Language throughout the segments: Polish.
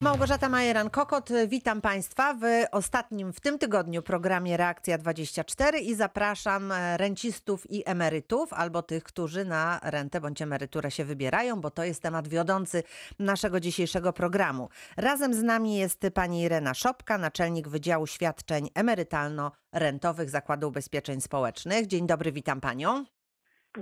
Małgorzata Majeran-Kokot, witam Państwa w ostatnim w tym tygodniu programie Reakcja 24 i zapraszam e, rencistów i emerytów, albo tych, którzy na rentę bądź emeryturę się wybierają, bo to jest temat wiodący naszego dzisiejszego programu. Razem z nami jest pani Irena Szopka, naczelnik Wydziału Świadczeń Emerytalno-Rentowych Zakładu Ubezpieczeń Społecznych. Dzień dobry, witam Panią.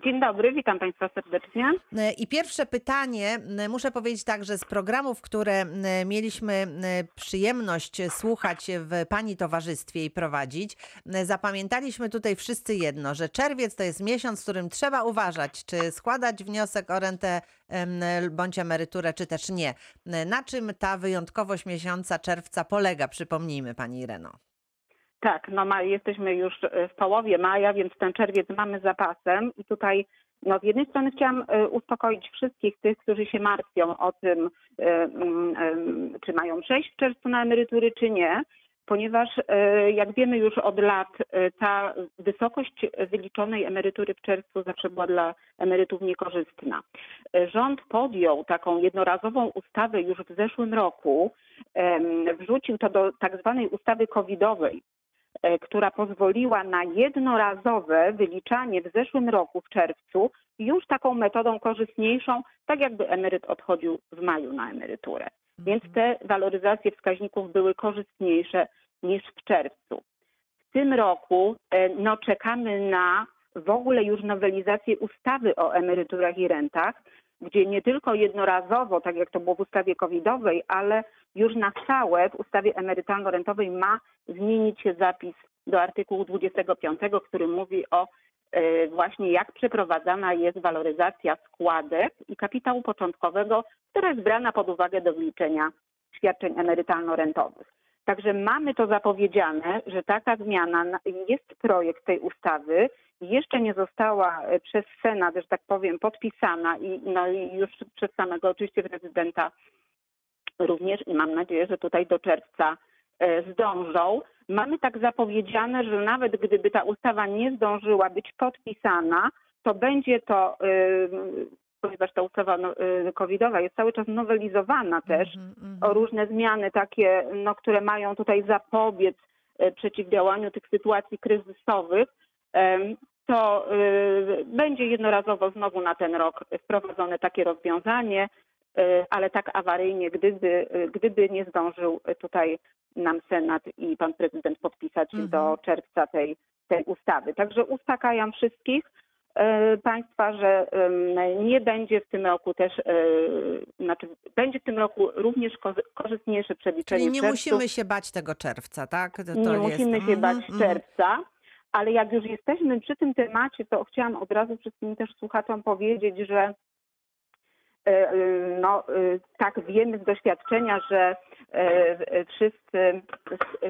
Dzień dobry, witam Państwa serdecznie. E, I pierwsze pytanie, muszę powiedzieć tak, że z programów, które mieliśmy przyjemność słuchać w Pani towarzystwie i prowadzić, zapamiętaliśmy tutaj wszyscy jedno, że czerwiec to jest miesiąc, w którym trzeba uważać, czy składać wniosek o rentę bądź emeryturę, czy też nie. Na czym ta wyjątkowość miesiąca czerwca polega, przypomnijmy Pani Ireno. Tak, no ma, jesteśmy już w połowie maja, więc ten czerwiec mamy zapasem i tutaj no z jednej strony chciałam e, uspokoić wszystkich tych, którzy się martwią o tym, e, mm, e, czy mają przejść w czerwcu na emerytury, czy nie, ponieważ jak wiemy już od lat ta wysokość wyliczonej emerytury w czerwcu zawsze była dla emerytów niekorzystna. Rząd podjął taką jednorazową ustawę już w zeszłym roku, wrzucił to do tak zwanej ustawy covidowej, E, która pozwoliła na jednorazowe wyliczanie w zeszłym roku, w czerwcu, już taką metodą korzystniejszą, tak jakby emeryt odchodził w maju na emeryturę. Więc te waloryzacje wskaźników były korzystniejsze niż w czerwcu. W tym roku e, no, czekamy na w ogóle już nowelizację ustawy o emeryturach i rentach, gdzie nie tylko jednorazowo, tak jak to było w ustawie covidowej, ale już na stałe w ustawie emerytalno-rentowej ma zmienić się zapis do artykułu 25, który mówi o e, właśnie jak przeprowadzana jest waloryzacja składek i kapitału początkowego, która jest brana pod uwagę do wyliczenia świadczeń emerytalno-rentowych. Także mamy to zapowiedziane, że taka zmiana, jest projekt tej ustawy, jeszcze nie została e, przez Senat, że tak powiem, podpisana i, no, i już przez samego oczywiście prezydenta również i mam nadzieję, że tutaj do czerwca e, zdążą. Mamy tak zapowiedziane, że nawet gdyby ta ustawa nie zdążyła być podpisana, to będzie to, e, ponieważ ta ustawa no, covidowa jest cały czas nowelizowana też mm -hmm. o różne zmiany takie, no, które mają tutaj zapobiec przeciwdziałaniu tych sytuacji kryzysowych, to y, będzie jednorazowo znowu na ten rok wprowadzone takie rozwiązanie, y, ale tak awaryjnie, gdyby, y, gdyby nie zdążył tutaj nam Senat i pan prezydent podpisać mhm. do czerwca tej, tej ustawy. Także uspokajam wszystkich państwa, że nie będzie w tym roku też, znaczy będzie w tym roku również korzystniejsze przeliczenie Czyli nie musimy się bać tego czerwca, tak? To, to nie jest... musimy się bać mhm, mhm. czerwca. Ale jak już jesteśmy przy tym temacie, to chciałam od razu wszystkim też słuchaczom powiedzieć, że e, e, no, e, tak wiemy z doświadczenia, że wszyscy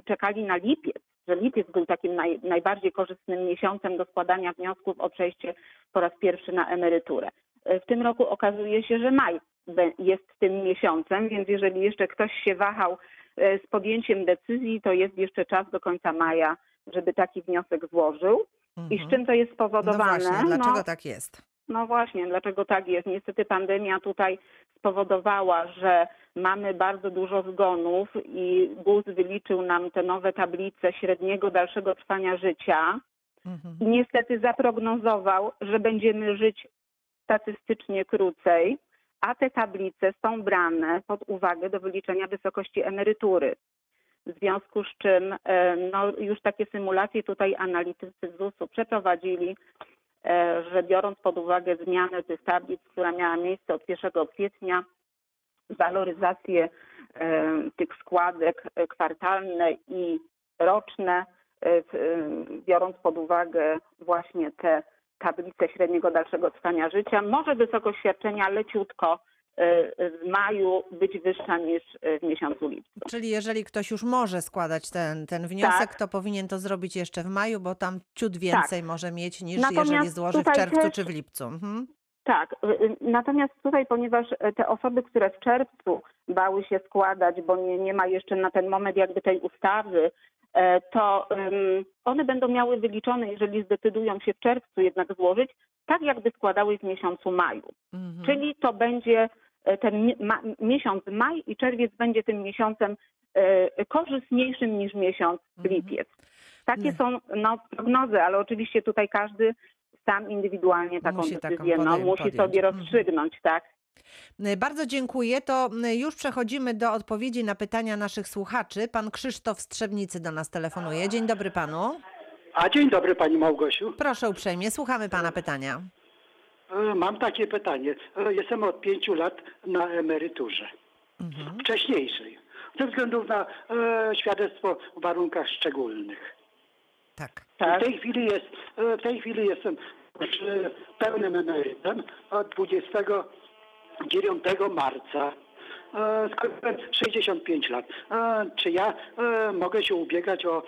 czekali na lipiec, że lipiec był takim naj, najbardziej korzystnym miesiącem do składania wniosków o przejście po raz pierwszy na emeryturę. W tym roku okazuje się, że maj jest tym miesiącem, więc jeżeli jeszcze ktoś się wahał z podjęciem decyzji, to jest jeszcze czas do końca maja żeby taki wniosek złożył. Mhm. I z mhm. czym to jest spowodowane? No właśnie, dlaczego no, tak jest? No właśnie, dlaczego tak jest? Niestety pandemia tutaj spowodowała, że mamy bardzo dużo zgonów i GUS wyliczył nam te nowe tablice średniego dalszego trwania życia. Mhm. I niestety zaprognozował, że będziemy żyć statystycznie krócej, a te tablice są brane pod uwagę do wyliczenia wysokości emerytury. W związku z czym e, no, już takie symulacje tutaj analitycy ZUS-u przeprowadzili, że biorąc pod uwagę zmianę tych tablic, która miała miejsce od 1 kwietnia, waloryzację e, tych składek kwartalne i roczne, biorąc pod uwagę właśnie te tablice średniego dalszego trwania życia, może wysokość świadczenia leciutko w maju być wyższa niż w miesiącu lipcu. Czyli jeżeli ktoś już może składać ten, ten wniosek, tak. to powinien to zrobić jeszcze w maju, bo tam ciut więcej tak. może mieć niż Natomiast jeżeli złoży w czerwcu też... czy w lipcu. Mhm. Tak, natomiast tutaj, ponieważ te osoby, które w czerwcu bały się składać, bo nie, nie ma jeszcze na ten moment jakby tej ustawy, e, to one będą miały wyliczone, jeżeli zdecydują się w czerwcu jednak złożyć, tak jakby składały w miesiącu maju. Mhm. Czyli to będzie e, ten mi- ma, miesiąc maj i czerwiec będzie tym miesiącem e, korzystniejszym niż miesiąc Mhm. lipiec. Takie Nie. są no, prognozy, ale oczywiście tutaj każdy sam indywidualnie taką Musi taką decyzję no, podej- musi podjąć. sobie Mhm. rozstrzygnąć, tak? Y, Bardzo dziękuję. To już przechodzimy do odpowiedzi na pytania naszych słuchaczy. Pan Krzysztof z Trzebnicy do nas telefonuje. Dzień dobry panu. A dzień dobry Pani Małgosiu. Proszę uprzejmie, słuchamy pana pytania. E, Mam takie pytanie. E, Jestem od pięciu lat na emeryturze. Mhm. Wcześniejszej. Ze względu na e, świadectwo w warunkach szczególnych. Tak. tak. W tej chwili jest, e, w tej chwili jestem pełnym emerytem od 29 marca. E, Skończyłem 65 lat. E, Czy ja e, mogę się ubiegać o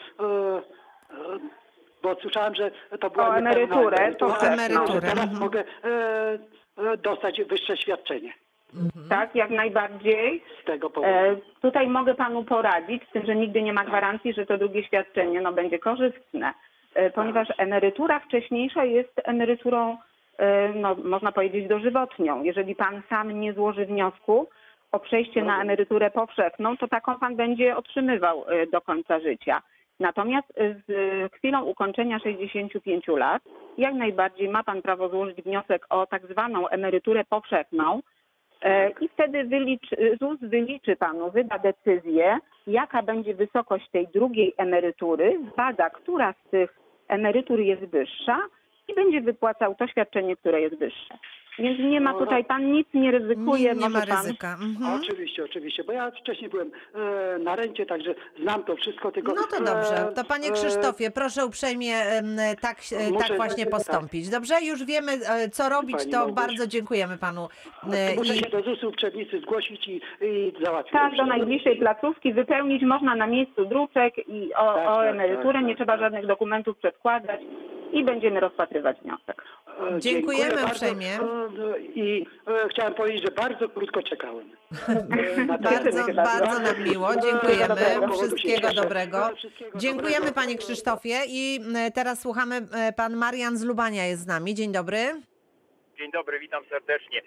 bo słyszałem, że to była O niepełna emeryturę, emerytura, to tak, emeryturę, że teraz mhm. mogę e, e, dostać wyższe świadczenie Tak, jak najbardziej. z tego powodu. E, tutaj mogę panu poradzić, z tym, że nigdy nie ma gwarancji, że to drugie świadczenie no, będzie korzystne, e, ponieważ emerytura wcześniejsza jest emeryturą, e, no, można powiedzieć, dożywotnią. Jeżeli pan sam nie złoży wniosku o przejście na emeryturę powszechną, to taką pan będzie otrzymywał e, do końca życia. Natomiast e, z chwilą ukończenia 65 lat, jak najbardziej ma pan prawo złożyć wniosek o tak zwaną emeryturę powszechną, E, I wtedy wyliczy, ZUS wyliczy panu, wyda decyzję, jaka będzie wysokość tej drugiej emerytury, zbada, która z tych emerytur jest wyższa i będzie wypłacał to świadczenie, które jest wyższe. Więc nie ma No, tutaj, pan nic nie ryzykuje, Nie, nie może ma pan... ryzyka. Mhm. Oczywiście, oczywiście, bo ja wcześniej byłem e, na rencie, także znam to wszystko, tylko... No to dobrze. e, To panie e, Krzysztofie, proszę uprzejmie em, tak, e, Muszę- tak właśnie tak. postąpić. Dobrze? Już wiemy, e, co robić, Pani to Małgosiu. bardzo dziękujemy panu. E, Muszę I się do ZUS-u zgłosić i, i załatwić. Tak, do najbliższej placówki wypełnić można na miejscu druczek i o, Tak, o tak, emeryturę, tak, nie tak, trzeba tak. żadnych dokumentów przedkładać i będziemy rozpatrywać wniosek. E, Dziękujemy dziękuję uprzejmie. E, I e, chciałem powiedzieć, że bardzo krótko czekałem. Na Bardzo, bardzo. nam miło. Dziękujemy. Wszystkiego dobrego. Dziękujemy panie Krzysztofie i teraz słuchamy, pan Marian z Lubania jest z nami. Dzień dobry. Dzień dobry, witam serdecznie.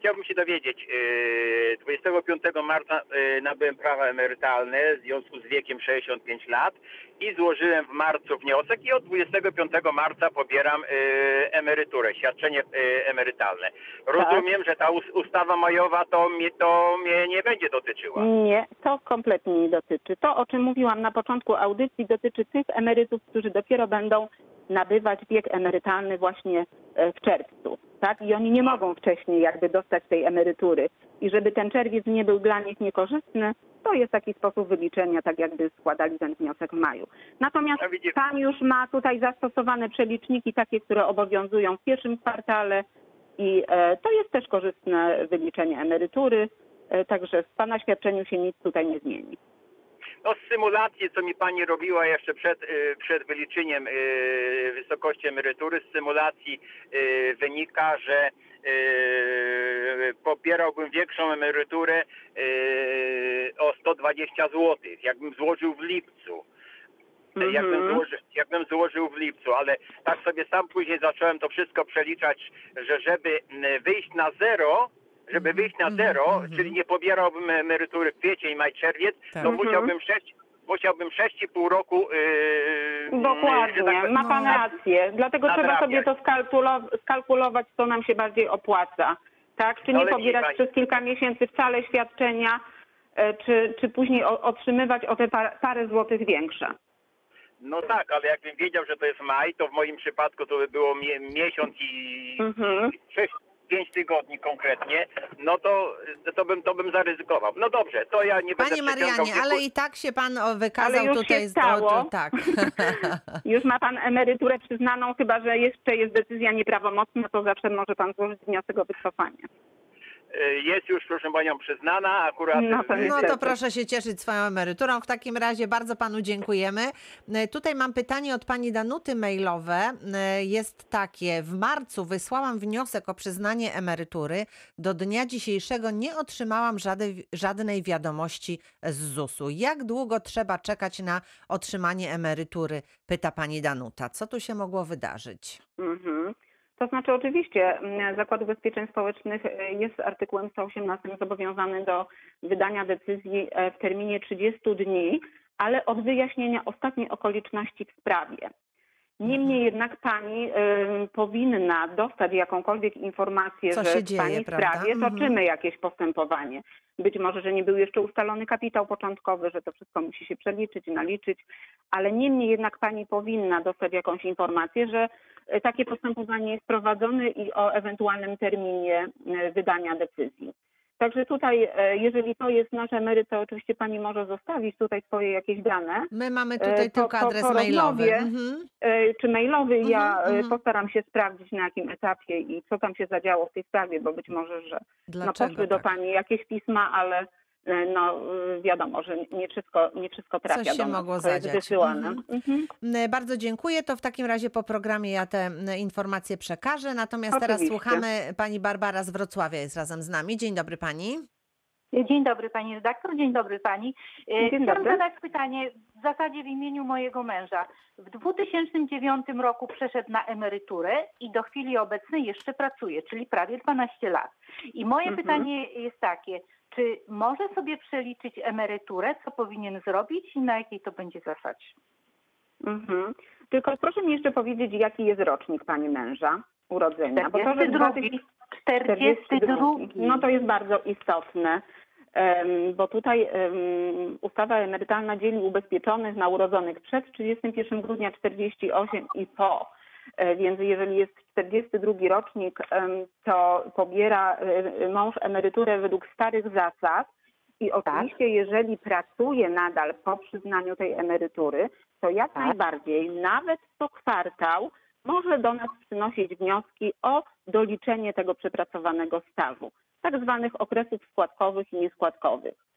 Ym, Chciałbym się dowiedzieć, yy, 25 marca yy, nabyłem prawa emerytalne w związku z wiekiem 65 lat i złożyłem w marcu wniosek i od 25 marca pobieram yy, emeryturę, świadczenie emerytalne. Rozumiem, że ta us- ustawa majowa to mnie, to mnie nie będzie dotyczyła. Nie, to kompletnie nie dotyczy. To, o czym mówiłam na początku audycji, dotyczy tych emerytów, którzy dopiero będą nabywać wiek emerytalny właśnie e, w czerwcu. Tak? I oni nie mogą wcześniej jakby dostać tej emerytury. I żeby ten czerwiec nie był dla nich niekorzystny, to jest taki sposób wyliczenia, tak jakby składali ten wniosek w maju. Natomiast pan już ma tutaj zastosowane przeliczniki takie, które obowiązują w pierwszym kwartale i e, to jest też korzystne wyliczenie emerytury. E, Także w Pana świadczeniu się nic tutaj nie zmieni. No z symulacji, co mi pani robiła jeszcze przed, y, przed wyliczeniem y, wysokości emerytury, z symulacji y, wynika, że pobierałbym większą emeryturę o 120 zł, jakbym złożył w lipcu. Mhm. Jakbym, złożył, jakbym złożył w lipcu, ale tak sobie sam później zacząłem to wszystko przeliczać, że żeby mm, wyjść na zero, żeby wyjść na Mhm, zero, mhm. czyli nie pobierałbym emerytury kwiecień, maj, czerwiec, Tak. to Mhm. musiałbym sześć, musiałbym sześć i pół roku yy, Dokładnie, tak- ma Pan no. rację. Dlatego trzeba sobie to skalkulo- skalkulować, co nam się bardziej opłaca. Tak? Czy nie Ale pobierać pani- przez kilka miesięcy wcale świadczenia, e, czy, czy później o, otrzymywać o te par, parę złotych większe. No tak, ale jakbym wiedział, że to jest maj, to w moim przypadku to by było mie- miesiąc i Mhm. sześć, pięć tygodni konkretnie, no to, to, bym, to bym zaryzykował. No dobrze, to ja nie będę Panie. Marianie, ale i tak się pan o, wykazał Ale już się tutaj. z- stało. tak. Już ma Pan emeryturę przyznaną, chyba że jeszcze jest decyzja nieprawomocna, to zawsze może Pan złożyć wniosek o wycofanie. Y, Jest już, proszę panią, przyznana akurat. No to y, No to proszę się cieszyć swoją emeryturą. W takim razie bardzo panu dziękujemy. E, Tutaj mam pytanie od pani Danuty mailowe. Jest takie. W marcu wysłałam wniosek o przyznanie emerytury. Do dnia dzisiejszego nie otrzymałam żadnej, żadnej wiadomości z ZUS-u. Jak długo trzeba czekać na otrzymanie emerytury? Pyta pani Danuta. Co tu się mogło wydarzyć? Mhm. To znaczy oczywiście mm, Zakład Ubezpieczeń Społecznych e, jest artykułem 118 zobowiązany do wydania decyzji e, w terminie 30 dni, ale od wyjaśnienia ostatniej okoliczności w sprawie. Niemniej jednak pani y, powinna dostać jakąkolwiek informację, Co że w dzieje, pani prawda? sprawie Mhm. toczymy jakieś postępowanie. Być może, że nie był jeszcze ustalony kapitał początkowy, że to wszystko musi się przeliczyć, naliczyć, ale niemniej jednak pani powinna dostać jakąś informację, że takie postępowanie jest prowadzone i o ewentualnym terminie y, wydania decyzji. Także tutaj, e, jeżeli to jest nasz emeryt, to oczywiście pani może zostawić tutaj swoje jakieś dane. My mamy E, tutaj po- tylko adres po mailowy. rozmowie Mhm. e, czy mailowy. ja Mhm, e, mhm. postaram się sprawdzić na jakim etapie i co tam się zadziało w tej sprawie, bo być może, że no, Dlaczego poszły do tak? pani jakieś pisma, ale e, no e, wiadomo, że nie wszystko, nie wszystko trafia Coś się do nas, mogło zadziać. Mhm. Mhm. M, Bardzo dziękuję. To w takim razie po programie ja te m, informacje przekażę. Natomiast teraz Oczywiście. słuchamy pani Barbara z Wrocławia jest razem z nami. Dzień dobry pani. Dzień dobry pani redaktor, dzień dobry pani. E, Dzień Chciałam dobry. zadać pytanie w zasadzie w imieniu mojego męża. W 2009 roku przeszedł na emeryturę i do chwili obecnej jeszcze pracuje, czyli prawie 12 lat. I moje Mhm. pytanie jest takie, czy może sobie przeliczyć emeryturę, co powinien zrobić i na jakiej to będzie zasadzie? Mhm. Tylko proszę mi jeszcze powiedzieć, jaki jest rocznik pani męża urodzenia. Bo to, że 42. 2000 42. No to jest bardzo istotne, bo tutaj ustawa emerytalna dzieli ubezpieczonych na urodzonych przed 31 grudnia 48 i po. E, Więc jeżeli jest 42 rocznik, to pobiera e, mąż emeryturę według starych zasad. I oczywiście, jeżeli pracuje nadal po przyznaniu tej emerytury, to jak Tak. najbardziej, nawet co kwartał, może do nas przynosić wnioski o doliczenie tego przepracowanego stażu, tak zwanych okresów składkowych i nieskładkowych.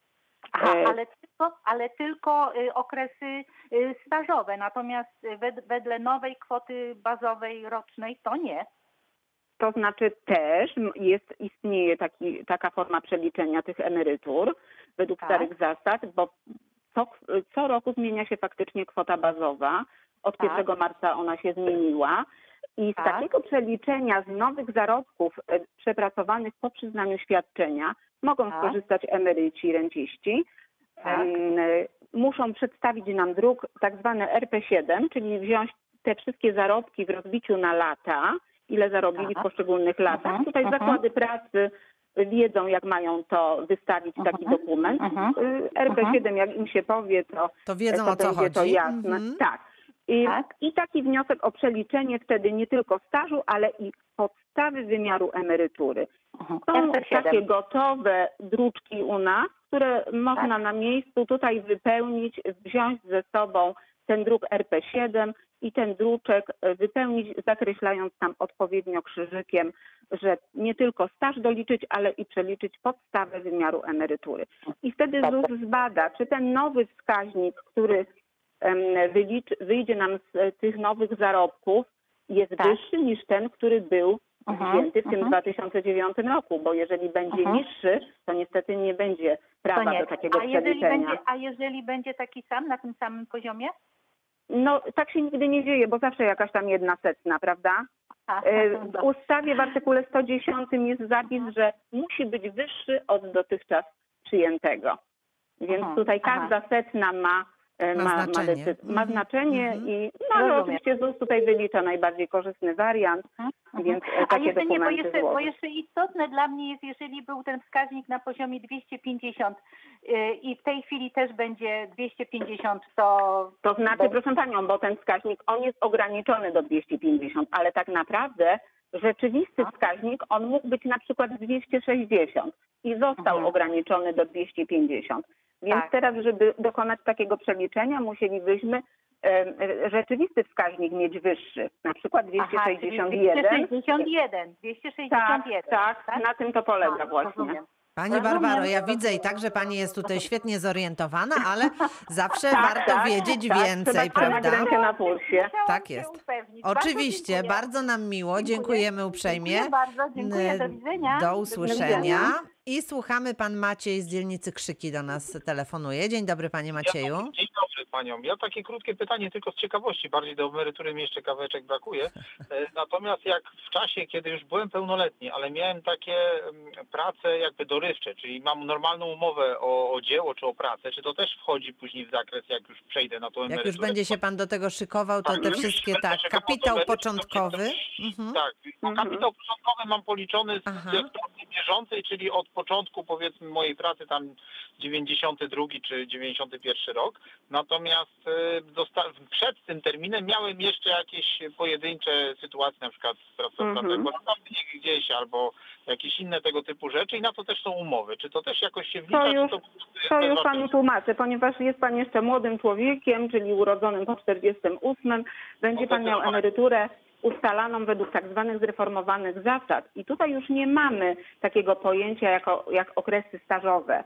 Aha, E, ale tylko, ale tylko y, okresy y, stażowe, natomiast wed, wedle nowej kwoty bazowej rocznej to nie. To znaczy też jest, istnieje taki, taka forma przeliczenia tych emerytur według Tak. starych zasad, bo co, co roku zmienia się faktycznie kwota bazowa. Od Tak. 1 marca ona się zmieniła. I z Tak. takiego przeliczenia z nowych zarobków e, przepracowanych po przyznaniu świadczenia mogą Tak. skorzystać emeryci, renciści. Tak. E, Muszą przedstawić nam druk tak zwany RP7, czyli wziąć te wszystkie zarobki w rozbiciu na lata, ile zarobili w Tak. poszczególnych latach. Mhm, Tutaj mhm. zakłady pracy wiedzą, jak mają to wystawić, taki Mhm, dokument. mhm, Y, RP7, jak im się powie, to To wiedzą to o co chodzi. to jasne. Mhm. Tak. I, Tak. I taki wniosek o przeliczenie wtedy nie tylko stażu, ale i podstawy wymiaru emerytury. Są RP7. takie gotowe druczki u nas, które można Tak. na miejscu tutaj wypełnić, wziąć ze sobą ten druk RP7 i ten druczek e, wypełnić, zakreślając tam odpowiednio krzyżykiem, że nie tylko staż doliczyć, ale i przeliczyć podstawę wymiaru emerytury. I wtedy ZUS zbada, czy ten nowy wskaźnik, który wylicz, wyjdzie nam z e, tych nowych zarobków, jest Tak. wyższy niż ten, który był Mhm, wzięty w tym mhm. 2009 roku, bo jeżeli będzie Mhm. niższy, to niestety nie będzie prawa nie. do takiego a, jeżeli będzie, a jeżeli będzie taki sam, na tym samym poziomie? No tak się nigdy nie dzieje, bo zawsze jakaś tam jedna setna, prawda? E, W dobra. ustawie w artykule 110 jest zapis, że musi być wyższy od dotychczas przyjętego. Więc Aha, tutaj aha. każda setna ma, Ma ma, ma, znaczenie. decy- ma Mhm, znaczenie mhm. i no, ale oczywiście ZUS tutaj wylicza najbardziej korzystny wariant, Mhm, mhm. więc e, A takie jeszcze nie, bo jeszcze, bo jeszcze istotne dla mnie jest, jeżeli był ten wskaźnik na poziomie 250 yy, i w tej chwili też będzie 250, to To znaczy, Bo- proszę panią, bo ten wskaźnik, on jest ograniczony do 250, ale tak naprawdę rzeczywisty wskaźnik, on mógł być na przykład 260 i został Mhm. ograniczony do 250. Więc Tak. teraz, żeby dokonać takiego przeliczenia, musielibyśmy rzeczywisty wskaźnik mieć wyższy, na przykład Aha, czyli 261. 261, 261. Tak, tak, na tym to polega A, właśnie. Rozumiem. Pani Barbaro, ja widzę i tak, że pani jest tutaj świetnie zorientowana, ale zawsze Tak, warto tak, wiedzieć tak, więcej, trzymać prawda? rękę na pulsie. Tak jest. Oczywiście, bardzo nam miło, dziękujemy uprzejmie. Dziękuję bardzo, dziękuję, do N- widzenia. Do usłyszenia. widzenia. I słuchamy, pan Maciej z dzielnicy Krzyki do nas telefonuje. Dzień dobry, panie Macieju. Dzień dobry. Panią. Ja takie krótkie pytanie tylko z ciekawości, bardziej do emerytury mi jeszcze kawałeczek brakuje. E, Natomiast jak w czasie, kiedy już byłem pełnoletni, ale miałem takie mm, prace jakby dorywcze, czyli mam normalną umowę o, o dzieło czy o pracę, czy to też wchodzi później w zakres, jak już przejdę na tą Jak emeryturę? już będzie się pan do tego szykował, to Tak, te wszystkie, tak, kapitał początkowy. Mhm. Tak, Mhm. kapitał początkowy mam policzony z z bieżącej, czyli od początku powiedzmy mojej pracy tam 92 czy 91 rok. Natomiast e, dosta- przed tym terminem miałem jeszcze jakieś pojedyncze sytuacje, na przykład z pracownikiem Mhm. mm gdzieś albo jakieś inne tego typu rzeczy i na to też są umowy. Czy to też jakoś się wlicza? już- czy to, To już panu tłumaczę, ponieważ jest pan jeszcze młodym człowiekiem, czyli urodzonym po 48, będzie to pan miał emeryturę ustalaną według tak zwanych zreformowanych zasad. I tutaj już nie mamy takiego pojęcia jako, jak okresy stażowe,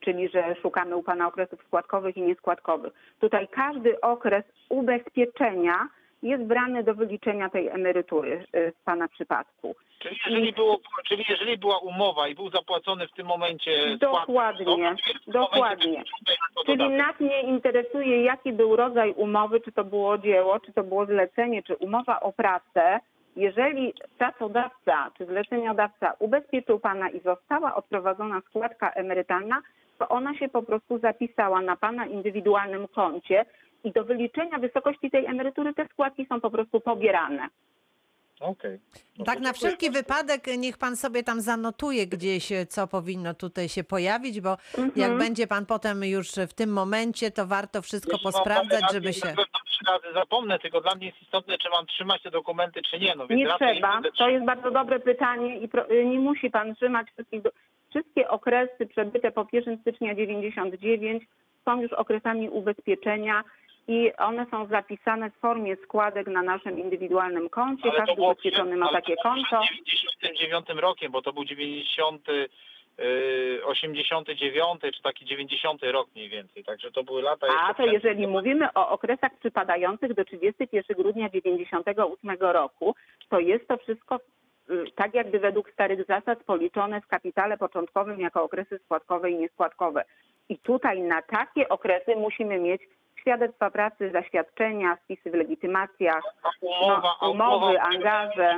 czyli że szukamy u pana okresów składkowych i nieskładkowych. Tutaj każdy okres ubezpieczenia jest brany do wyliczenia tej emerytury y, w pana przypadku. Czyli jeżeli, było, czyli jeżeli była umowa i był zapłacony w tym momencie Dokładnie, to momencie dokładnie. jako Czyli nas nie interesuje, jaki był rodzaj umowy, czy to było dzieło, czy to było zlecenie, czy umowa o pracę. Jeżeli pracodawca czy zleceniodawca ubezpieczył pana i została odprowadzona składka emerytalna, to ona się po prostu zapisała na pana indywidualnym koncie i do wyliczenia wysokości tej emerytury te składki są po prostu pobierane. Okej. No Tak, na wszelki wypadek niech pan sobie tam zanotuje gdzieś, e, co powinno tutaj się pojawić, bo Mhm. jak będzie pan potem już w tym momencie, to warto wszystko Jeśli posprawdzać, żeby się... trzy razy zapomnę, tylko dla mnie jest istotne, czy mam trzymać te dokumenty, czy nie. No, więc Nie trzeba. będę To jest bardzo dobre pytanie i pro, y, nie musi pan trzymać wszystkich. Do, wszystkie okresy przebyte po 1 stycznia 99 są już okresami ubezpieczenia i one są zapisane w formie składek na naszym indywidualnym koncie. Ale to Każdy ubezpieczony ma takie to konto. przed 99 rokiem, bo to był 90, yy, 89 czy taki 90 rok mniej więcej. Także to były lata A to jeżeli mówimy o okresach przypadających do 31 grudnia 98 roku, to jest to wszystko y, tak jakby według starych zasad policzone w kapitale początkowym jako okresy składkowe i nieskładkowe. I tutaj na takie okresy musimy mieć świadectwa pracy, zaświadczenia, spisy w legitymacjach, umowa, no, umowy, umowa, angaże.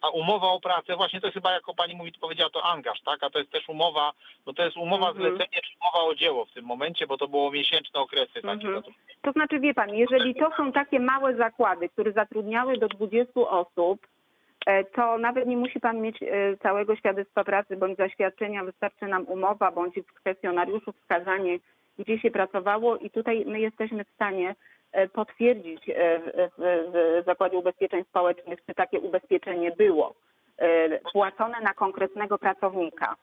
A umowa o pracę, właśnie to jest chyba, jako pani mówi, powiedziała, to angaż, tak? A to jest też umowa, bo to jest umowa Mhm. zlecenie czy umowa o dzieło w tym momencie, bo to było miesięczne okresy takie Mhm. To znaczy, wie pan, jeżeli to są takie małe zakłady, które zatrudniały do 20 osób, e, to nawet nie musi pan mieć e, całego świadectwa pracy bądź zaświadczenia, wystarczy nam umowa bądź w kwestionariuszu wskazanie, gdzie się pracowało i tutaj my jesteśmy w stanie e, potwierdzić e, w, Zakładzie Ubezpieczeń Społecznych, czy takie ubezpieczenie było e, płacone na konkretnego pracownika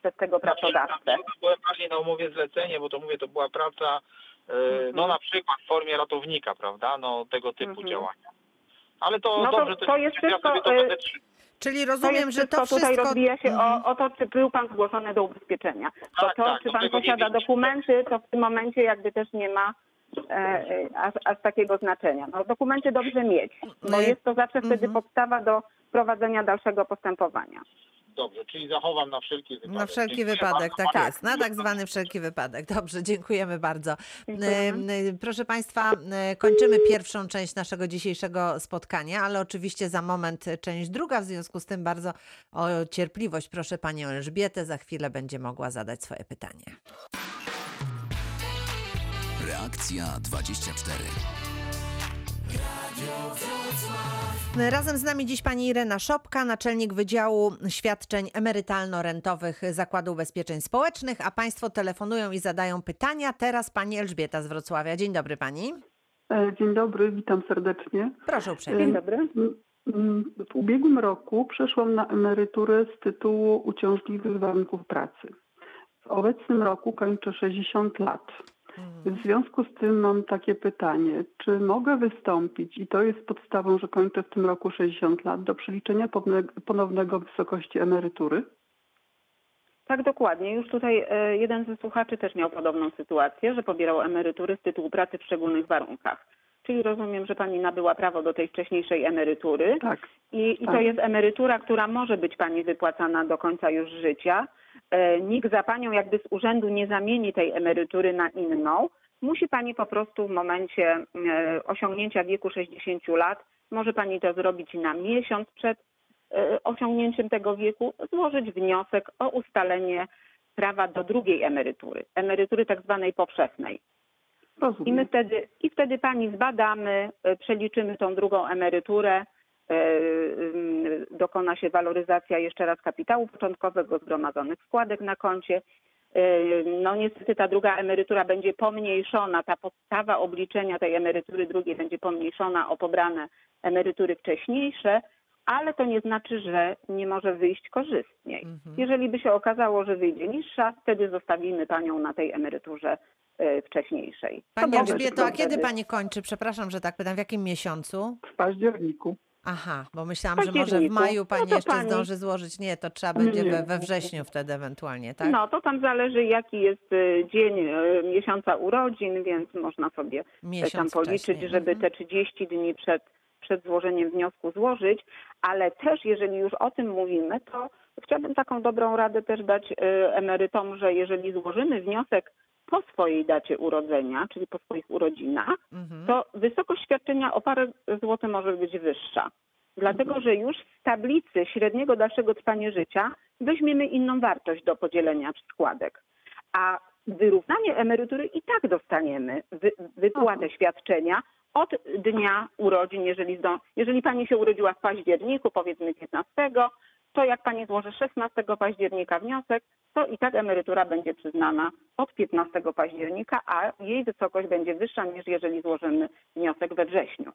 przez tego pracodawcę. Byłem bardziej na umowie zlecenie, bo to mówię, to była praca, Mhm. no na przykład w formie ratownika, prawda? No tego typu Mhm. działania. Ale to No to- dobrze, to jest ja wszystko, to Czyli To rozumiem, jest że to wszystko tutaj rozbija się Mhm. o, o to, czy był pan zgłoszony do ubezpieczenia. Bo to, tak, czy pan posiada dokumenty, to w tym momencie jakby też nie ma e, e, aż, aż takiego znaczenia. No, dokumenty dobrze mieć, bo No jest to zawsze wtedy Mhm. podstawa do prowadzenia dalszego postępowania. Dobrze, czyli zachowam na wszelki wypadek. Na wszelki Dziękuję wypadek, bardzo. tak jest. Na tak zwany wszelki wypadek. Dobrze, dziękujemy bardzo. Dziękujemy. Proszę Państwa, kończymy pierwszą część naszego dzisiejszego spotkania, ale oczywiście za moment część druga, w związku z tym bardzo o cierpliwość proszę Panią Elżbietę, za chwilę będzie mogła zadać swoje pytanie. Reakcja 24. Razem z nami dziś pani Irena Szopka, naczelnik Wydziału Świadczeń Emerytalno-Rentowych Zakładu Ubezpieczeń Społecznych, a Państwo telefonują i zadają pytania. Teraz pani Elżbieta z Wrocławia. Dzień dobry pani. E, Dzień dobry, witam serdecznie. Proszę uprzejmie. Dzień dobry. W ubiegłym roku przeszłam na emeryturę z tytułu uciążliwych warunków pracy. W obecnym roku kończę 60 lat. W związku z tym mam takie pytanie, czy mogę wystąpić, i to jest podstawą, że kończę w tym roku 60 lat, do przeliczenia ponownego wysokości emerytury? Tak, dokładnie. Już tutaj e, jeden ze słuchaczy też miał podobną sytuację, że pobierał emerytury z tytułu pracy w szczególnych warunkach. Czyli rozumiem, że pani nabyła prawo do tej wcześniejszej emerytury. Tak. I, I to Tak. jest emerytura, która może być pani wypłacana do końca już życia. E, Nikt za panią jakby z urzędu nie zamieni tej emerytury na inną, musi Pani po prostu w momencie e, osiągnięcia wieku 60 lat, może Pani to zrobić na miesiąc przed e, osiągnięciem tego wieku, złożyć wniosek o ustalenie prawa do drugiej emerytury, emerytury tak zwanej powszechnej. I my wtedy, i wtedy pani zbadamy, przeliczymy tą drugą emeryturę, dokona się waloryzacja jeszcze raz kapitału początkowego, zgromadzonych składek na koncie. E, No niestety ta druga emerytura będzie pomniejszona, ta podstawa obliczenia tej emerytury drugiej będzie pomniejszona o pobrane emerytury wcześniejsze, ale to nie znaczy, że nie może wyjść korzystniej. Mhm. Jeżeli by się okazało, że wyjdzie niższa, wtedy zostawimy panią na tej emeryturze e, wcześniejszej. Pani Elżbieto, a kiedy pani kończy? Przepraszam, że tak pytam, w jakim miesiącu? W październiku. Aha, bo myślałam, że może w październiku. maju No pani to jeszcze pani- zdąży złożyć. Nie, to trzeba Nie, będzie we, we wrześniu wtedy ewentualnie, tak? No to tam zależy jaki jest e, dzień e, miesiąca urodzin, więc można sobie e, tam Miesiąc policzyć, wcześniej. żeby Mhm. te 30 dni przed, przed złożeniem wniosku złożyć, ale też jeżeli już o tym mówimy, to chciałabym taką dobrą radę też dać e, emerytom, że jeżeli złożymy wniosek po swojej dacie urodzenia, czyli po swoich urodzinach, Mhm. to wysokość świadczenia o parę złotych może być wyższa. Dlatego, że już z tablicy średniego dalszego trwania życia weźmiemy inną wartość do podzielenia składek. A wyrównanie emerytury i tak dostaniemy, wy, wypłatę świadczenia od dnia urodzin, jeżeli, zdą, jeżeli pani się urodziła w październiku, powiedzmy 15, to jak pani złoży 16 października wniosek, to i tak emerytura będzie przyznana od 15 października, a jej wysokość będzie wyższa niż jeżeli złożymy wniosek we wrześniu.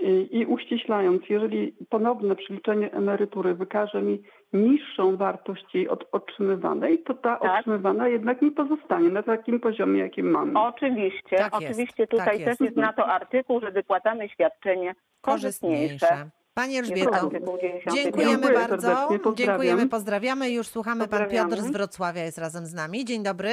I, I uściślając, jeżeli ponowne przeliczenie emerytury wykaże mi niższą wartość jej od otrzymywanej, to ta Tak. otrzymywana jednak mi pozostanie na takim poziomie, jakim mamy. Oczywiście, Tak jest, oczywiście tak tutaj jest. też jest na to artykuł, że wypłatamy świadczenie korzystniejsze. Pani Jest to Elżbieto, artykuł 95. dziękujemy Dziękuję bardzo. serdecznie, pozdrawiam. Dziękujemy, pozdrawiamy. Już słuchamy. Pan Pozdrawiamy. Piotr z Wrocławia jest razem z nami. Dzień dobry.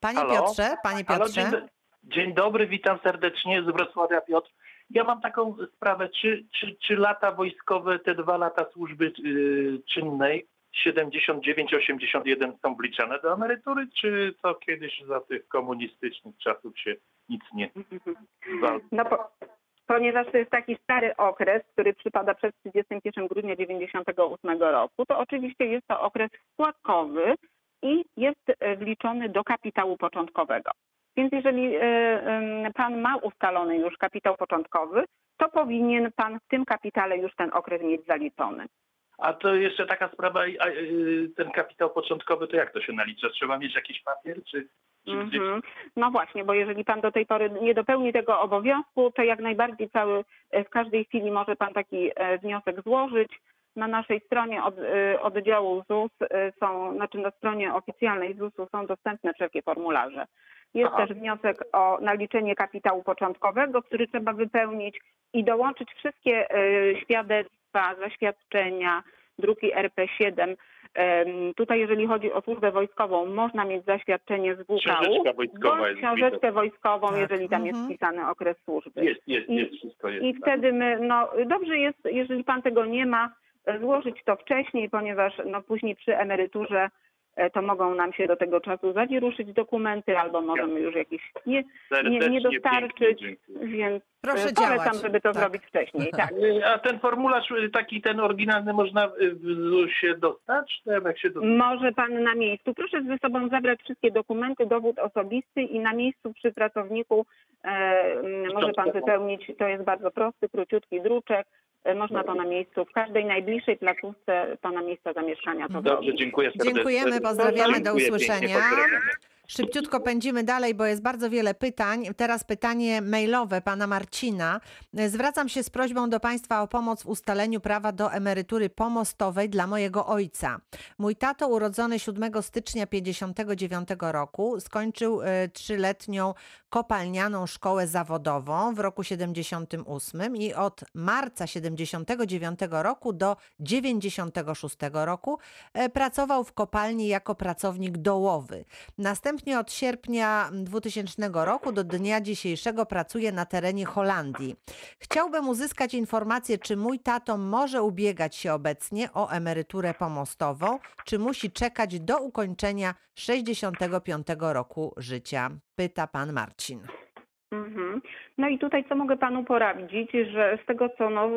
Panie Halo? Piotrze, panie Halo, Piotrze. dzień, do- dzień dobry, witam serdecznie z Wrocławia Piotr. Ja mam taką sprawę, czy, czy, czy lata wojskowe, te dwa lata służby yy, czynnej, 79-81 są wliczane do emerytury, czy to kiedyś za tych komunistycznych czasów się nic nie wal- No, po, ponieważ to jest taki stary okres, który przypada przed 31 grudnia 98 roku, to oczywiście jest to okres składkowy i jest e, wliczony do kapitału początkowego. Więc jeżeli e, pan ma ustalony już kapitał początkowy, to powinien pan w tym kapitale już ten okres mieć zaliczony. A to jeszcze taka sprawa, ten kapitał początkowy, to jak to się nalicza? Trzeba mieć jakiś papier, czy, czy gdzieś Mhm. No właśnie, bo jeżeli pan do tej pory nie dopełni tego obowiązku, to jak najbardziej cały, e, w każdej chwili może pan taki e, wniosek złożyć. Na naszej stronie od, e, oddziału ZUS są, znaczy na stronie oficjalnej ZUS-u są dostępne wszelkie formularze. Jest Aha. też wniosek o naliczenie kapitału początkowego, który trzeba wypełnić i dołączyć wszystkie świadectwa, zaświadczenia, druki RP7. Em, Tutaj jeżeli chodzi o służbę wojskową, można mieć zaświadczenie z WKU Książeczka wojskowa bądź książeczkę wojskową, Tak. jeżeli tam Mhm. jest wpisany okres służby. jest, jest, I- jest, wszystko jest. I tak. wtedy my, no dobrze jest, jeżeli pan tego nie ma, złożyć to wcześniej, ponieważ no później przy emeryturze to mogą nam się do tego czasu zawieruszyć dokumenty albo możemy już jakieś nie, nie, nie dostarczyć, pięknie więc Proszę e, polecam, działać. żeby to Tak. zrobić wcześniej. Tak. Y, A ten formularz taki, ten oryginalny można w ZUS-ie dostać? Jak się do... Może pan na miejscu. Proszę ze sobą zabrać wszystkie dokumenty, dowód osobisty i na miejscu przy pracowniku e, może pan wypełnić. To jest bardzo prosty, króciutki druczek. E, Można to na miejscu, w każdej najbliższej placówce pana miejsca zamieszkania to Dobrze, dziękuję serdecznie. Dziękujemy, pozdrawiamy, do usłyszenia. Szybciutko pędzimy dalej, bo jest bardzo wiele pytań. Teraz pytanie mailowe pana Marcina. Zwracam się z prośbą do państwa o pomoc w ustaleniu prawa do emerytury pomostowej dla mojego ojca. Mój tato urodzony 7 stycznia 59 roku skończył e, trzyletnią kopalnianą szkołę zawodową w roku 78 i od marca 79 roku do 96 roku e, pracował w kopalni jako pracownik dołowy. Następnie od sierpnia 2000 roku do dnia dzisiejszego pracuję na terenie Holandii. Chciałbym uzyskać informację, czy mój tato może ubiegać się obecnie o emeryturę pomostową, czy musi czekać do ukończenia 65 roku życia? Pyta pan Marcin. Mhm. No i tutaj co mogę panu poradzić, że z tego co no,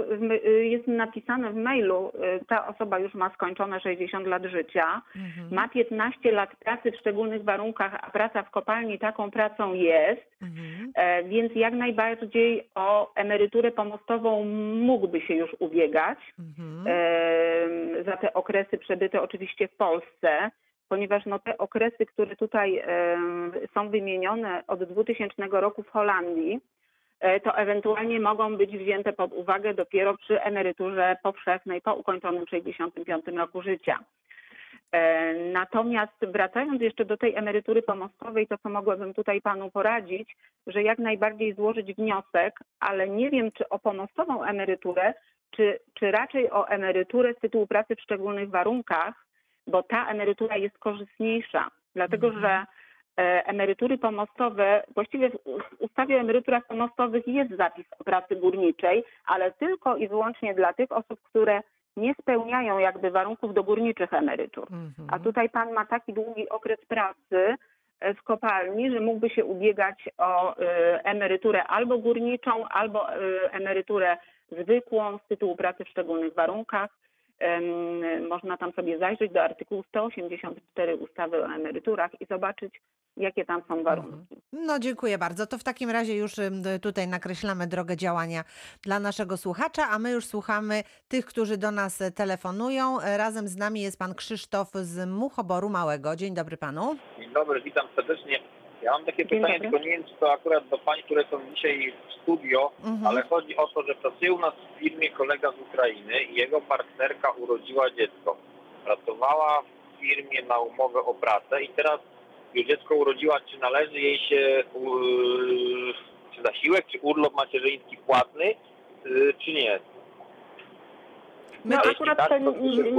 y, jest napisane w mailu, y, ta osoba już ma skończone 60 lat życia, Mhm. ma 15 lat pracy w szczególnych warunkach, a praca w kopalni taką pracą jest, Mhm. e, więc jak najbardziej o emeryturę pomostową mógłby się już ubiegać Mhm. za te okresy przebyte oczywiście w Polsce, ponieważ no, te okresy, które tutaj są wymienione od 2000 roku w Holandii, e, to ewentualnie mogą być wzięte pod uwagę dopiero przy emeryturze powszechnej po ukończonym 65 roku życia. E, Natomiast wracając jeszcze do tej emerytury pomostowej, to co mogłabym tutaj panu poradzić, że jak najbardziej złożyć wniosek, ale nie wiem, czy o pomostową emeryturę, czy, czy raczej o emeryturę z tytułu pracy w szczególnych warunkach, bo ta emerytura jest korzystniejsza, dlatego Mhm. że e, emerytury pomostowe, właściwie w ustawie o emeryturach pomostowych jest zapis o pracy górniczej, ale tylko i wyłącznie dla tych osób, które nie spełniają jakby warunków do górniczych emerytur. Mhm. A tutaj pan ma taki długi okres pracy e, w kopalni, że mógłby się ubiegać o e, emeryturę albo górniczą, albo emeryturę zwykłą z tytułu pracy w szczególnych warunkach. Można tam sobie zajrzeć do artykułu 184 ustawy o emeryturach i zobaczyć, jakie tam są warunki. No dziękuję bardzo. To w takim razie już tutaj nakreślamy drogę działania dla naszego słuchacza, a my już słuchamy tych, którzy do nas telefonują. Razem z nami jest pan Krzysztof z Muchoboru Małego. Dzień dobry panu. Dzień dobry, witam serdecznie. Ja mam takie pytanie, tylko nie wiem, czy to akurat do pań, które są dzisiaj w studio, Mhm. ale chodzi o to, że pracuje u nas w firmie kolega z Ukrainy i jego partnerka urodziła dziecko. Pracowała w firmie na umowę o pracę i teraz już dziecko urodziła, czy należy jej się yy, czy zasiłek, czy urlop macierzyński płatny, yy, czy nie? No jeśli akurat tak, to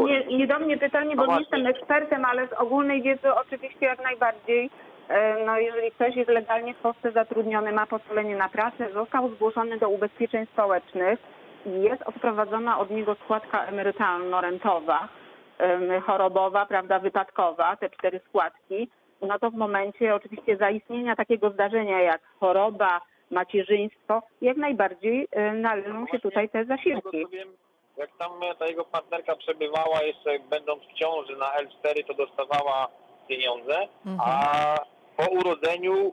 nie, nie do mnie pytanie, bo No nie jestem ekspertem, ale z ogólnej wiedzy oczywiście jak najbardziej. E, No jeżeli ktoś jest legalnie w Polsce zatrudniony, ma pozwolenie na pracę, został zgłoszony do ubezpieczeń społecznych i jest odprowadzona od niego składka emerytalno-rentowa, em, chorobowa, prawda, wypadkowa, te cztery składki, no to w momencie oczywiście zaistnienia takiego zdarzenia jak choroba, macierzyństwo, jak najbardziej e, należą się tutaj te zasiłki. wiem, jak tam ta jego partnerka przebywała jeszcze będąc w ciąży na L4, to dostawała pieniądze, Mhm. a po urodzeniu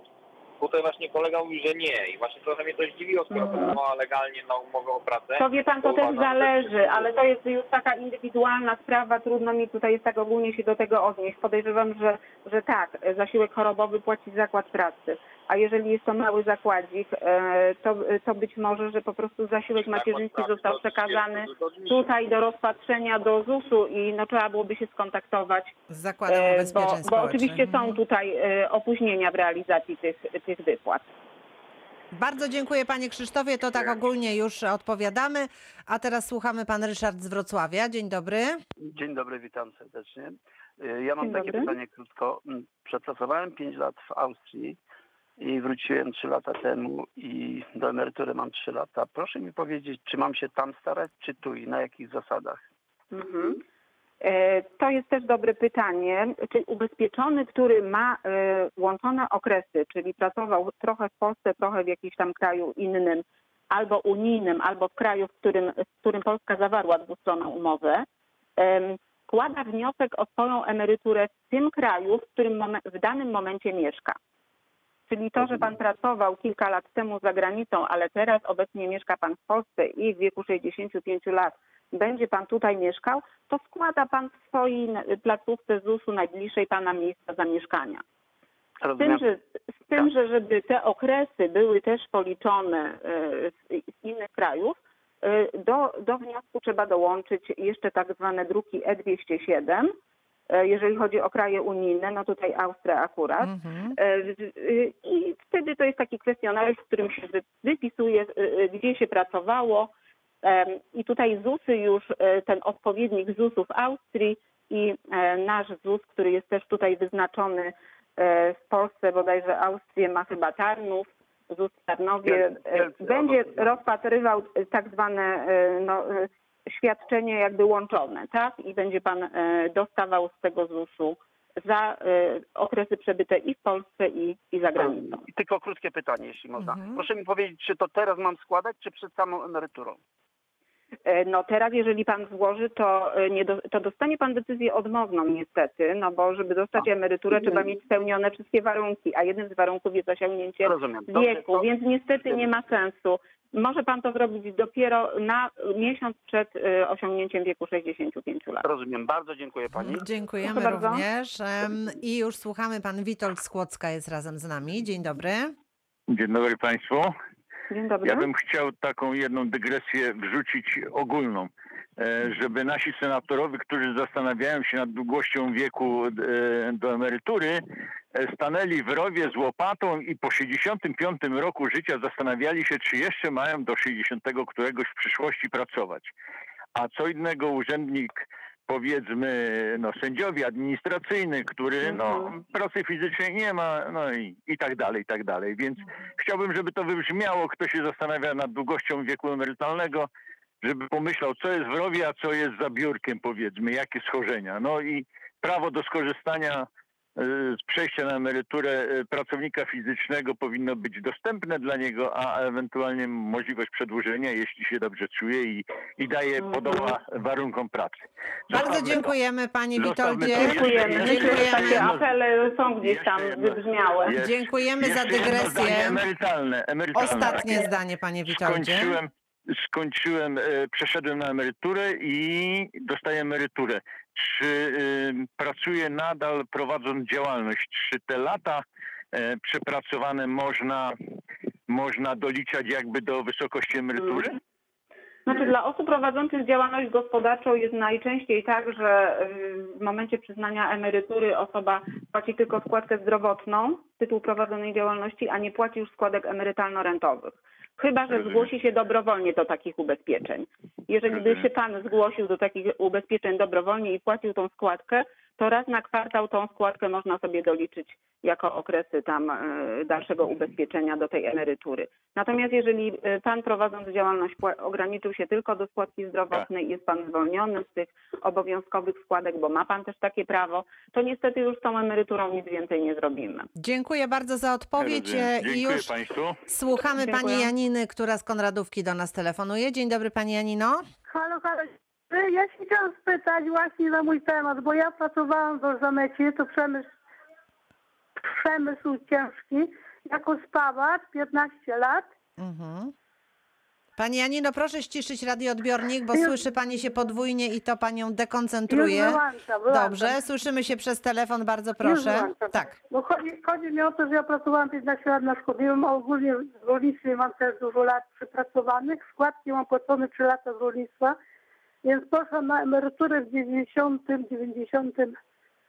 tutaj właśnie kolega mówi, że nie. I właśnie trochę mnie to zdziwiło, skoro pracowała legalnie na umowę o pracę. To wie pan, to też zależy, ale to jest już taka indywidualna sprawa, trudno mi tutaj jest tak ogólnie się do tego odnieść. Podejrzewam, że, że tak, zasiłek chorobowy płaci zakład pracy, a jeżeli jest to mały zakładzik, e, to, to być może, że po prostu zasiłek macierzyński został przekazany tutaj do rozpatrzenia do ZUS-u i no trzeba byłoby się skontaktować, Z Zakładem e, Ubezpieczeń bo, bo oczywiście są Mhm. tutaj e, opóźnienia w realizacji tych, tych wypłat. Bardzo dziękuję panie Krzysztofie. To tak ogólnie już odpowiadamy. A teraz słuchamy pan Ryszard z Wrocławia. Dzień dobry. Dzień dobry, witam serdecznie. Ja mam Dzień takie dobry. pytanie krótko. Mm, Przepracowałem 5 lat w Austrii i wróciłem 3 lata temu i do emerytury mam 3 lata. Proszę mi powiedzieć, czy mam się tam starać, czy tu i na jakich zasadach? Mhm. E, To jest też dobre pytanie. Czy ubezpieczony, który ma e, łączone okresy, czyli pracował trochę w Polsce, trochę w jakimś tam kraju innym, albo unijnym, albo w kraju, w którym, z którym Polska zawarła dwustronną umowę, składa wniosek o swoją emeryturę w tym kraju, w którym w danym momencie mieszka. Czyli to, że pan pracował kilka lat temu za granicą, ale teraz obecnie mieszka pan w Polsce i w wieku 65 lat będzie pan tutaj mieszkał, to składa pan w swojej placówce ZUS-u najbliższej pana miejsca zamieszkania. Z tym, że, z tym, że żeby te okresy były też policzone e, z, innych krajów, e, do, do wniosku trzeba dołączyć jeszcze tak zwane druki E207, e, jeżeli chodzi o kraje unijne, no tutaj Austria akurat. Mhm. E, I wtedy to jest taki kwestionariusz, w którym się wy- wypisuje, y, gdzie się pracowało. I tutaj ZUSy już, e, ten odpowiednik ZUS-u w Austrii i e, nasz ZUS, który jest też tutaj wyznaczony E, W Polsce bodajże Austrię ma chyba Tarnów, ZUS w Tarnowie e, Kielce, będzie obok. rozpatrywał e, tak zwane e, no, e, świadczenie jakby łączone, tak? I będzie pan e, dostawał z tego ZUS-u za e, okresy przebyte i w Polsce, i, i za granicą. I tylko krótkie pytanie, jeśli można. Mhm. Proszę mi powiedzieć, czy to teraz mam składać, czy przed samą emeryturą? E, No teraz, jeżeli pan złoży, to, e, nie do, to dostanie pan decyzję odmowną niestety, no bo żeby dostać emeryturę trzeba mieć spełnione wszystkie warunki, a jednym z warunków jest osiągnięcie Rozumiem. Dobrze, wieku, to- więc niestety nie ma sensu. Może pan to zrobić dopiero na miesiąc przed e, osiągnięciem wieku 65 lat. Rozumiem. Bardzo dziękuję pani. Dziękujemy Proszę bardzo. również. I już słuchamy, pan Witold Skłocka jest razem z nami. Dzień dobry. Dzień dobry Państwu. Dzień dobry. Ja bym chciał taką jedną dygresję wrzucić ogólną, e, żeby nasi senatorowie, którzy zastanawiają się nad długością wieku e, do emerytury, stanęli w rowie z łopatą i po 65 roku życia zastanawiali się, czy jeszcze mają do 60 któregoś w przyszłości pracować. A co innego urzędnik powiedzmy, no, sędziowi administracyjny, który no, Mhm. pracy fizycznej nie ma, no i, i tak dalej, i tak dalej. Więc chciałbym, żeby to wybrzmiało, kto się zastanawia nad długością wieku emerytalnego, żeby pomyślał, co jest w rowie, a co jest za biurkiem, powiedzmy, jakie schorzenia. No i prawo do skorzystania z przejścia na emeryturę y, pracownika fizycznego powinno być dostępne dla niego, a ewentualnie możliwość przedłużenia, jeśli się dobrze czuje i, i daje Mhm. podoła warunkom pracy. Bardzo Zostawmy to. dziękujemy panie Zostawmy Witoldzie. to. Dziękujemy. Jeszcze- jeszcze takie apele są gdzieś tam wybrzmiałe. Jeszcze- Dziękujemy za dygresję. zdanie Emerytalne, emerytalne. Ostatnie zdanie panie Witoldzie. Skończyłem, skończyłem, e, przeszedłem na emeryturę i dostaję emeryturę. Czy e, pracuję nadal prowadząc działalność? Czy te lata e, przepracowane można, można doliczać jakby do wysokości emerytury? Znaczy dla osób prowadzących działalność gospodarczą jest najczęściej tak, że w momencie przyznania emerytury osoba płaci tylko składkę zdrowotną z tytułu prowadzonej działalności, a nie płaci już składek emerytalno-rentowych. Chyba, że zgłosi się dobrowolnie do takich ubezpieczeń. Jeżeli by Rozumiem. się pan zgłosił do takich ubezpieczeń dobrowolnie i płacił tą składkę, to raz na kwartał tą składkę można sobie doliczyć jako okresy tam e, dalszego ubezpieczenia do tej emerytury. Natomiast jeżeli e, pan prowadząc działalność ograniczył się tylko do składki zdrowotnej i jest pan zwolniony z tych obowiązkowych składek, bo ma pan też takie prawo, to niestety już z tą emeryturą nic więcej nie zrobimy. Dziękuję bardzo za odpowiedź e, i Dziękuję już Państwu. słuchamy Dziękuję. pani Janiny, która z Konradówki do nas telefonuje. Dzień dobry pani Janino. Halo, halo. Ja się chciałam spytać właśnie na mój temat, bo ja pracowałam w Zamecie, to przemysł, przemysł ciężki, jako spawacz 15 lat. Mhm. Pani Janino, proszę ściszyć radioodbiornik, bo Już- słyszy pani się podwójnie i to panią Już dekoncentruje. wyłączam, wyłączam. Dobrze, słyszymy się przez telefon, bardzo Już proszę. Tak. Bo chodzi, chodzi mi o to, że ja pracowałam 15 lat na szkodliwym, a ogólnie w rolnictwie mam też dużo lat przepracowanych. Składki mam płacone 3 lata z rolnictwa, więc poszłam na emeryturę w 90, 90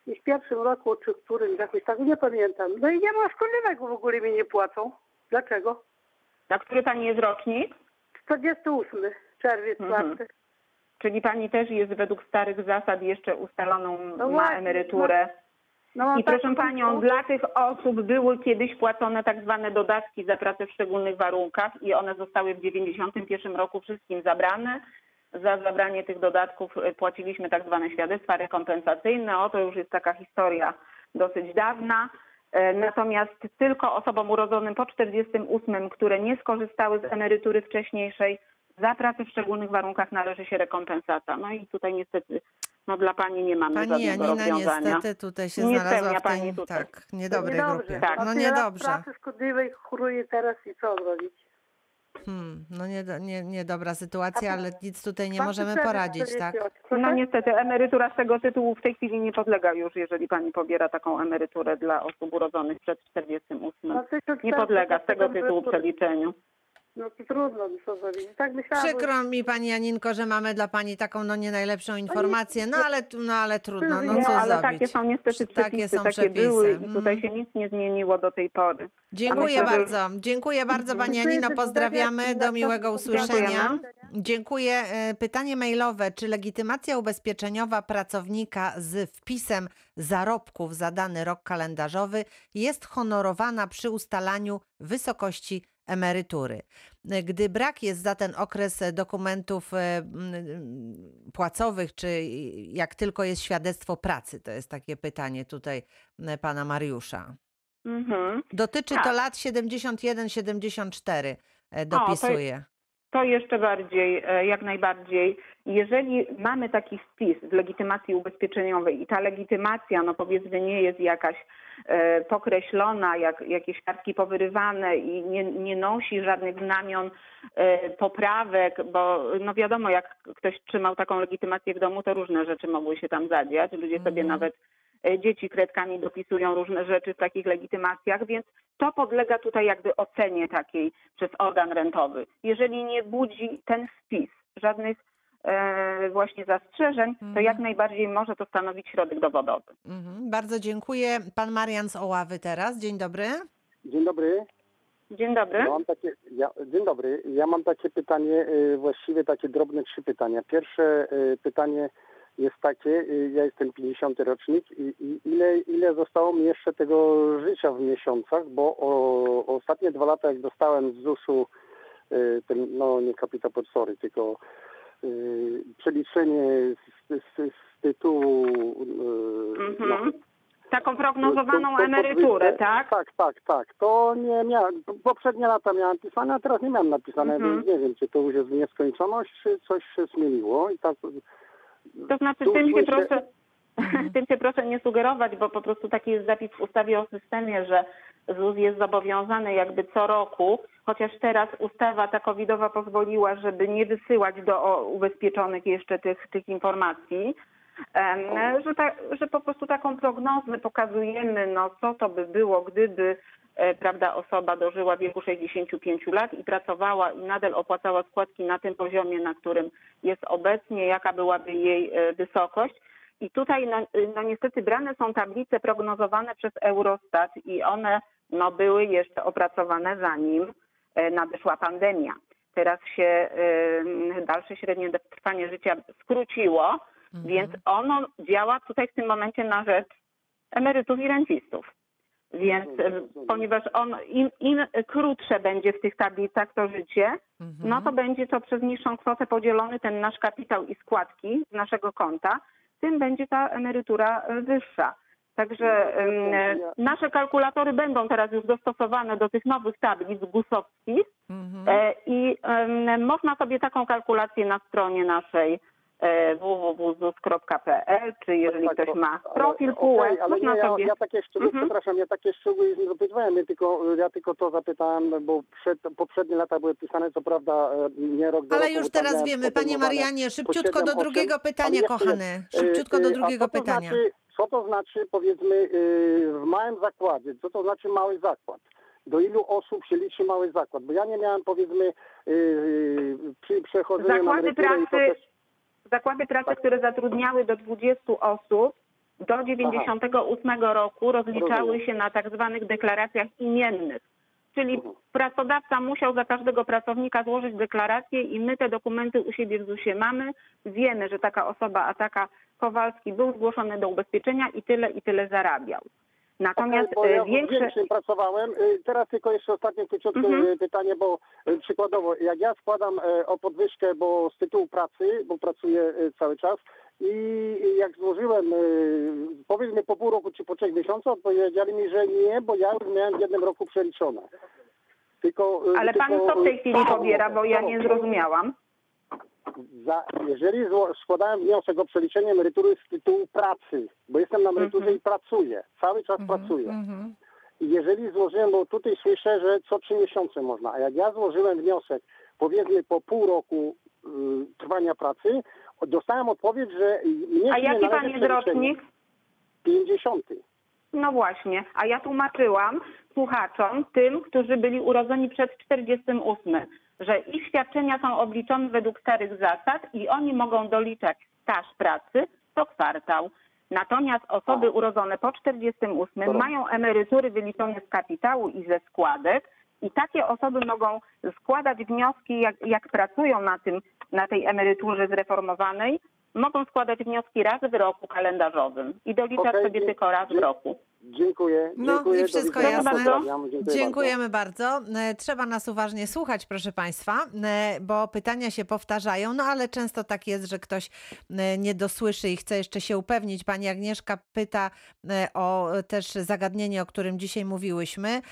i w pierwszym roku, czy którym, jakoś tak, nie pamiętam. No i nie ma szkodliwego w ogóle mi nie płacą. Dlaczego? Na który pani jest rocznik? 48 czerwiec, Mhm. Czyli pani też jest według starych zasad jeszcze ustaloną No na emeryturę. No, mam I proszę taką- panią, dla tych osób były kiedyś płacone tak zwane dodatki za pracę w szczególnych warunkach i one zostały w 91 roku wszystkim zabrane. Za zabranie tych dodatków y, płaciliśmy tak zwane świadectwa rekompensacyjne. O to już jest taka historia dosyć dawna. E, Natomiast tylko osobom urodzonym po 48, które nie skorzystały z emerytury wcześniejszej, za pracę w szczególnych warunkach należy się rekompensata. No i tutaj niestety no dla pani nie mamy Pani żadnego Janina rozwiązania. niestety tutaj się Nie znalazła w tej pani tutaj. tak, niedobrej Niedobrze. grupie. Tak. No lat niedobrze. pracy szkodliwej choruje teraz i co zrobić? Hmm, no nie, nie, niedobra sytuacja, ale nic tutaj nie możemy poradzić, tak? No niestety emerytura z tego tytułu w tej chwili nie podlega już, jeżeli pani pobiera taką emeryturę dla osób urodzonych przed 48. Na 1400 Nie podlega z tego tytułu przeliczeniu. No to trudno mi co zrobić. Tak myślałam. bo- Przykro mi pani Janinko, że mamy dla pani taką no nie najlepszą informację, no ale, no, ale trudno, no No, co ale zrobić. takie są niestety Takie przepisy, są takie przepisy. były i Mhm. tutaj się nic nie zmieniło do tej pory. Dziękuję myślę, że- bardzo. Dziękuję bardzo Pani Dziękuję, Janino. Pozdrawiamy. pozdrawiam. Do miłego usłyszenia. Dziękuję. E, Pytanie mailowe. Czy legitymacja ubezpieczeniowa pracownika z wpisem zarobków za dany rok kalendarzowy jest honorowana przy ustalaniu wysokości emerytury? E, Gdy brak jest za ten okres e, dokumentów e, płacowych, czy jak tylko jest świadectwo pracy? To jest takie pytanie tutaj e, pana Mariusza. Mhm. Dotyczy to Tak. lat 71-74, e, dopisuje. To jeszcze bardziej, e, jak najbardziej. Jeżeli mamy taki wpis w legitymacji ubezpieczeniowej i ta legitymacja, no powiedzmy, nie jest jakaś e, pokreślona, jak jakieś kartki powyrywane i nie, nie nosi żadnych znamion e, poprawek, bo no wiadomo, jak ktoś trzymał taką legitymację w domu, to różne rzeczy mogły się tam zadziać. Ludzie sobie Mhm. nawet dzieci kredkami dopisują różne rzeczy w takich legitymacjach, więc to podlega tutaj jakby ocenie takiej przez organ rentowy. Jeżeli nie budzi ten wpis żadnych e, właśnie zastrzeżeń, to Mhm. jak najbardziej może to stanowić środek dowodowy. Mhm, bardzo dziękuję. Pan Marian z Oławy teraz. Dzień dobry. Dzień dobry. Dzień dobry. Ja mam takie, ja, dzień dobry. Ja mam takie pytanie, y, właściwie takie drobne trzy pytania. Pierwsze y, pytanie jest takie, y, ja jestem 50 rocznik i, i ile, ile zostało mi jeszcze tego życia w miesiącach, bo o, ostatnie dwa lata jak dostałem z ZUS-u y, ten, no nie kapitał podsory, tylko y, przeliczenie z, z, z tytułu y, no, Mhm. Taką prognozowaną to- to emeryturę, podwyżkę- tak? Tak, tak, tak. To nie miałem, poprzednie lata miałem napisane, a teraz nie miałem napisane, Mhm. więc nie wiem, czy to już jest nieskończoność, czy coś się zmieniło i tak... To znaczy Tu tym się proszę, Mhm. tym się proszę nie sugerować, bo po prostu taki jest zapis w ustawie o systemie, że ZUS jest zobowiązany jakby co roku, chociaż teraz ustawa ta covidowa pozwoliła, żeby nie wysyłać do ubezpieczonych jeszcze tych, tych informacji, że, ta, że po prostu taką prognozę pokazujemy, no co to by było, gdyby prawda, osoba dożyła wieku 65 lat i pracowała i nadal opłacała składki na tym poziomie, na którym jest obecnie, jaka byłaby jej e, wysokość. I tutaj no, y, no niestety brane są tablice prognozowane przez Eurostat i one no, były jeszcze opracowane zanim e, nadeszła pandemia. Teraz się y, dalsze średnie trwanie życia skróciło, Mhm. więc ono działa tutaj w tym momencie na rzecz emerytów i rencistów. Więc e, ponieważ on, im, im krótsze będzie w tych tablicach to życie, Mhm. no to będzie to przez niższą kwotę podzielony ten nasz kapitał i składki z naszego konta, tym będzie ta emerytura e, wyższa. Także e, nasze kalkulatory będą teraz już dostosowane do tych nowych tablic GUS-owskich Mhm. e, i em, można sobie taką kalkulację na stronie naszej www.zus.pl, czy jeżeli Tak, ktoś to- ma ale- profil okej, PUE, ale można nie, ja, sobie... ja takie szczegóły, Mhm. przepraszam, ja takie szczegóły nie zapytywałem, ja tylko, ja tylko to zapytałem, bo przed, poprzednie lata były pisane, co prawda e, nie rok do Ale roku, już teraz wiemy, panie Marianie, szybciutko siedem, do osiem, drugiego ale pytania, jeszcze- kochany. e, Szybciutko do e, drugiego to pytania. Znaczy, co to znaczy, powiedzmy, e, w małym zakładzie, co to znaczy mały zakład? Do ilu osób się liczy mały zakład? Bo ja nie miałem, powiedzmy, e, przy przechodzeniu na Zakłady emeryturę i to pracy, też... zakłady pracy, które zatrudniały do 20 osób, do 98 roku rozliczały się na tak zwanych deklaracjach imiennych. Czyli Mhm. pracodawca musiał za każdego pracownika złożyć deklarację i my te dokumenty u siebie w ZUS-ie mamy. Wiemy, że taka osoba, a taka Kowalski był zgłoszony do ubezpieczenia i tyle i tyle zarabiał. Natomiast bo ja e, w większe... większym pracowałem. Y, Teraz tylko jeszcze ostatnie króciutkie Mhm. y, pytanie, bo przykładowo, jak ja składam e, o podwyżkę, bo z tytułu pracy, bo pracuję cały czas i jak złożyłem, powiedzmy po pół roku czy po trzech miesiącach, powiedzieli mi, że nie, bo ja już miałem w jednym roku przeliczone. Tylko, Ale pan tylko, co w tej chwili pobiera, bo ja nie zrozumiałam. Za, jeżeli składałem wniosek o przeliczenie emerytury z tytułu pracy, bo jestem na emeryturze Mhm. i pracuję, cały czas Mhm, pracuję. mhm. I jeżeli złożyłem, bo tutaj słyszę, że co trzy miesiące można, a jak ja złożyłem wniosek, powiedzmy po pół roku y, trwania pracy, dostałem odpowiedź, że mnie A jaki pan jest rocznik? 50. No właśnie, a ja tłumaczyłam słuchaczom, tym, którzy byli urodzeni przed 48, że ich świadczenia są obliczone według starych zasad i oni mogą doliczać staż pracy co kwartał. Natomiast osoby urodzone po 48 Dobra. mają emerytury wyliczone z kapitału i ze składek i takie osoby mogą składać wnioski, jak, jak pracują na, tym, na tej emeryturze zreformowanej, mogą składać wnioski raz w roku kalendarzowym i doliczać Okej, sobie tylko raz w roku. Dziękuję. No dziękuję, i wszystko jasne. bardzo. Dziękujemy bardzo. E, Trzeba nas uważnie słuchać, proszę Państwa, e, bo pytania się powtarzają, no ale często tak jest, że ktoś e, nie dosłyszy i chce jeszcze się upewnić. Pani Agnieszka pyta o też zagadnienie, o którym dzisiaj mówiłyśmy.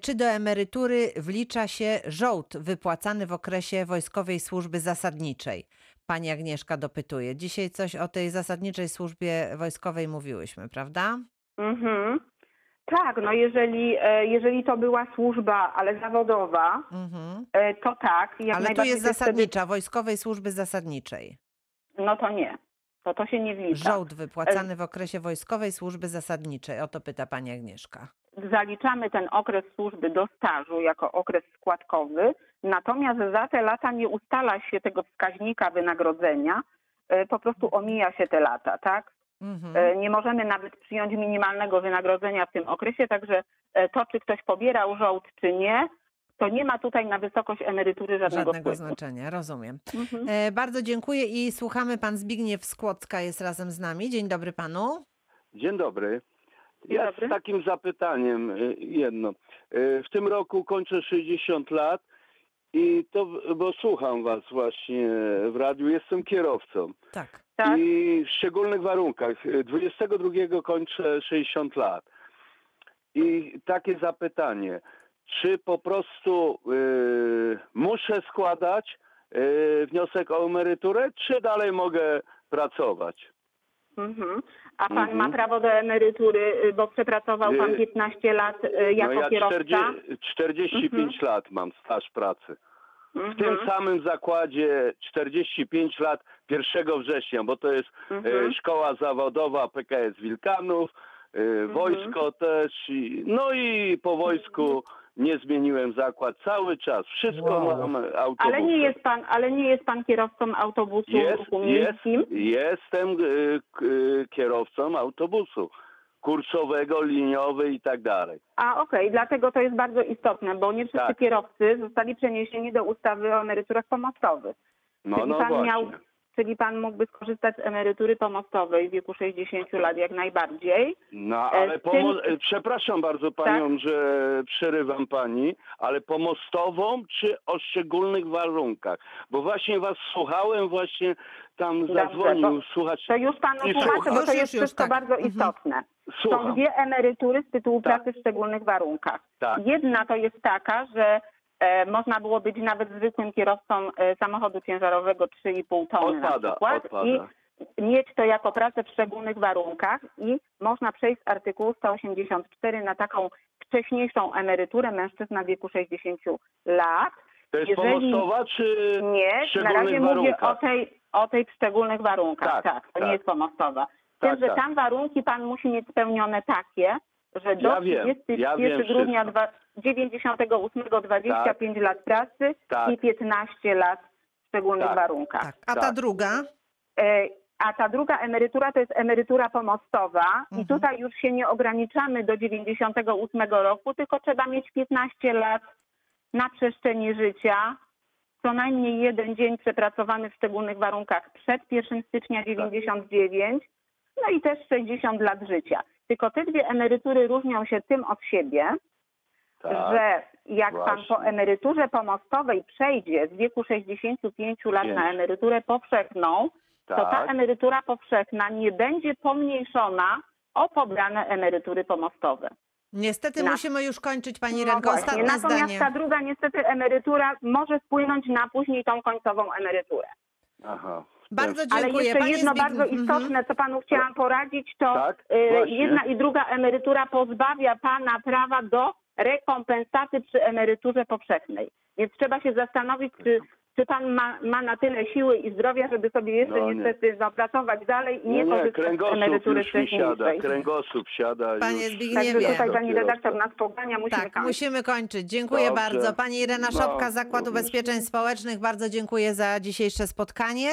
Czy do emerytury wlicza się żołd wypłacany w okresie wojskowej służby zasadniczej? Pani Agnieszka dopytuje. Dzisiaj coś o tej zasadniczej służbie wojskowej mówiłyśmy, prawda? Mhm. Tak, no jeżeli, e, jeżeli to była służba, ale zawodowa, Mhm. e, to tak. Ale tu jest jest wtedy- zasadnicza, wojskowej służby zasadniczej. No to nie. To to się nie wlicza. Żołd wypłacany w okresie wojskowej służby zasadniczej. O to pyta pani Agnieszka. Zaliczamy ten okres służby do stażu jako okres składkowy, natomiast za te lata nie ustala się tego wskaźnika wynagrodzenia, e, po prostu omija się te lata, tak? Mhm. E, Nie możemy nawet przyjąć minimalnego wynagrodzenia w tym okresie, także e, to, czy ktoś pobierał żołd, czy nie, to nie ma tutaj na wysokość emerytury żadnego, Żadnego znaczenia, rozumiem. Mhm. E, bardzo dziękuję i słuchamy. Pan Zbigniew Skłocka jest razem z nami. Dzień dobry panu. Dzień dobry. Ja z takim zapytaniem y, jedno. Y, W tym roku kończę 60 lat i to, bo słucham was właśnie w radiu, jestem kierowcą. Tak. Tak? I w szczególnych warunkach. Y, 22 kończę 60 lat. I takie zapytanie, czy po prostu y, muszę składać y, wniosek o emeryturę, czy dalej mogę pracować? Mhm. A pan Mhm. ma prawo do emerytury, y, bo przepracował pan Y, 15 lat y, jako no ja kierowca? 40, 45 Mhm. lat mam staż pracy. W Mhm. tym samym zakładzie 45 lat 1 września, bo to jest Mhm. szkoła zawodowa PKS Wilkanów, e, wojsko też. I, no i po wojsku nie zmieniłem zakład cały czas. Wszystko Wow. mam autobusem. Ale nie jest pan, ale nie jest pan kierowcą autobusu Jest, ruchu jest, miejskim? jestem k- e, kierowcą autobusu kursowego, liniowy i tak dalej. A okej, dlatego to jest bardzo istotne, bo nie wszyscy Tak. kierowcy zostali przeniesieni do ustawy o emeryturach pomostowych. No, czyli no pan właśnie. miał, czyli pan mógłby skorzystać z emerytury pomostowej w wieku 60 lat jak najbardziej. No, E, ale w tym- pomo- e, przepraszam bardzo panią, Tak? że przerywam pani, ale pomostową czy o szczególnych warunkach? Bo właśnie was słuchałem, właśnie tam Dobrze, zadzwonił słuchacz. To już panu tłumaczę, bo to jest już, wszystko tak. bardzo Mhm. istotne. Są Słucham. dwie emerytury z tytułu Tak. pracy w szczególnych warunkach. Tak. Jedna to jest taka, że można było być nawet zwykłym kierowcą e, samochodu ciężarowego 3,5 tony na Odpada, przykład odpada. i mieć to jako pracę w szczególnych warunkach i można przejść z artykułu 184 na taką wcześniejszą emeryturę mężczyzna w wieku 60 lat. To jest jeżeli- pomostowa czy Nie, na razie mówię warunkach? o tej, o tej w szczególnych warunkach. Tak, Tak, to tak. nie jest pomostowa. Z tym, Tak, że tak. tam warunki pan musi mieć spełnione takie, że do Ja wiem, ja 31 wiem grudnia dwa- 98 25 lat pracy Tak. i 15 lat w szczególnych Tak. warunkach. Tak. A ta Tak. druga? E, A ta druga emerytura to jest emerytura pomostowa Mhm. i tutaj już się nie ograniczamy do 98 roku, tylko trzeba mieć 15 lat na przestrzeni życia, co najmniej jeden dzień przepracowany w szczególnych warunkach przed 1 stycznia 99, no i też 60 lat życia. Tylko te dwie emerytury różnią się tym od siebie, Tak. że jak pan właśnie. po emeryturze pomostowej przejdzie z wieku 65 lat Pięć. na emeryturę powszechną, to ta Tak. emerytura powszechna nie będzie pomniejszona o pobrane emerytury pomostowe. Niestety Na- musimy już kończyć, pani No Renko. Ostatnie Natomiast zdanie. ta druga niestety emerytura może wpłynąć na później tą końcową emeryturę. Aha. Bardzo Ale dziękuję. jeszcze Panie jedno bardzo Mhm. istotne, co panu chciałam poradzić, to Tak, y, jedna i druga emerytura pozbawia pana prawa do rekompensaty przy emeryturze powszechnej. Więc trzeba się zastanowić, czy czy pan ma, ma na tyle siły i zdrowia, żeby sobie jeszcze No nie. niestety no, pracować dalej i nie, Nie, nie, korzystać z kręgosłup emerytury już mi siada, kręgosłup siada Panie już. Zbigniewie. Także tutaj pani redaktor nas pogania, musimy Tak, kończyć. musimy kończyć. Dziękuję Dobrze. bardzo. Pani Irena No, Szopka, Zakład również. Ubezpieczeń Społecznych, bardzo dziękuję za dzisiejsze spotkanie.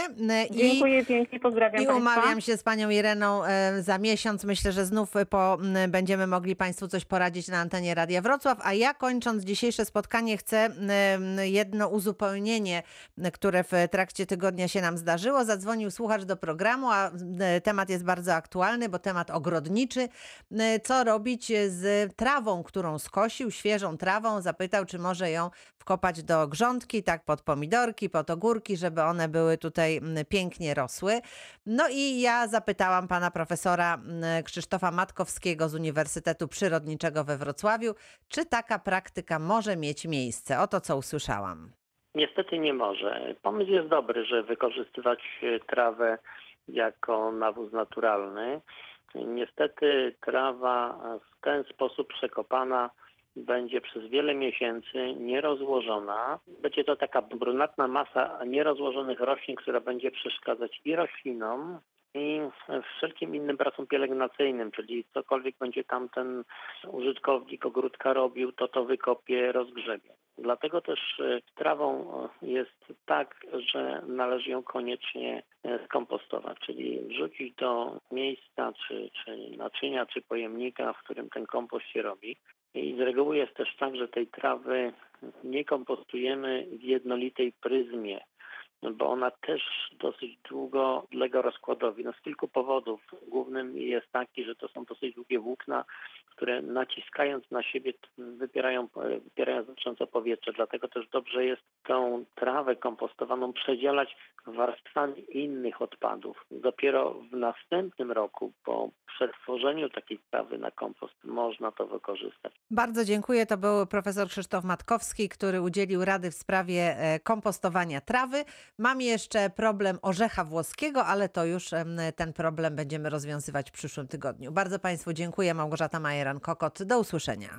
I, Dziękuję pięknie, pozdrawiam I państwa. umawiam się z panią Ireną e, za miesiąc. Myślę, że znów po, będziemy mogli państwu coś poradzić na antenie Radia Wrocław. A ja kończąc dzisiejsze spotkanie chcę jedno uzupełnienie, które w trakcie tygodnia się nam zdarzyło. Zadzwonił słuchacz do programu, a temat jest bardzo aktualny, bo temat ogrodniczy. Co robić z trawą, którą skosił, świeżą trawą? Zapytał, czy może ją wkopać do grządki, tak pod pomidorki, pod ogórki, żeby one były tutaj pięknie rosły. No i ja zapytałam pana profesora Krzysztofa Matkowskiego z Uniwersytetu Przyrodniczego we Wrocławiu, czy taka praktyka może mieć miejsce. Oto co usłyszałam. Niestety nie może. Pomysł jest dobry, że wykorzystywać e, trawę jako nawóz naturalny. Niestety trawa w ten sposób przekopana będzie przez wiele miesięcy nierozłożona. Będzie to taka brunatna masa nierozłożonych roślin, która będzie przeszkadzać i roślinom, i wszelkim innym pracom pielęgnacyjnym, czyli cokolwiek będzie tam ten użytkownik ogródka robił, to to wykopie, rozgrzebie. Dlatego też e, trawą e, jest tak, że należy ją koniecznie e, skompostować, czyli wrzucić do miejsca, czy, czy naczynia, czy pojemnika, w którym ten kompost się robi. I z reguły jest też tak, że tej trawy nie kompostujemy w jednolitej pryzmie, bo ona też dosyć długo podlega rozkładowi. No z kilku powodów. Głównym jest taki, że to są dosyć długie włókna, które naciskając na siebie wypierają, wypierają znacząco powietrze. Dlatego też dobrze jest tą trawę kompostowaną przedzielać warstwami innych odpadów. Dopiero w następnym roku, po przetworzeniu takiej trawy na kompost, można to wykorzystać. Bardzo dziękuję. To był profesor Krzysztof Matkowski, który udzielił rady w sprawie e, kompostowania trawy. Mam jeszcze problem orzecha włoskiego, ale to już ten problem będziemy rozwiązywać w przyszłym tygodniu. Bardzo Państwu dziękuję. Małgorzata Majeran-Kokot. Do usłyszenia.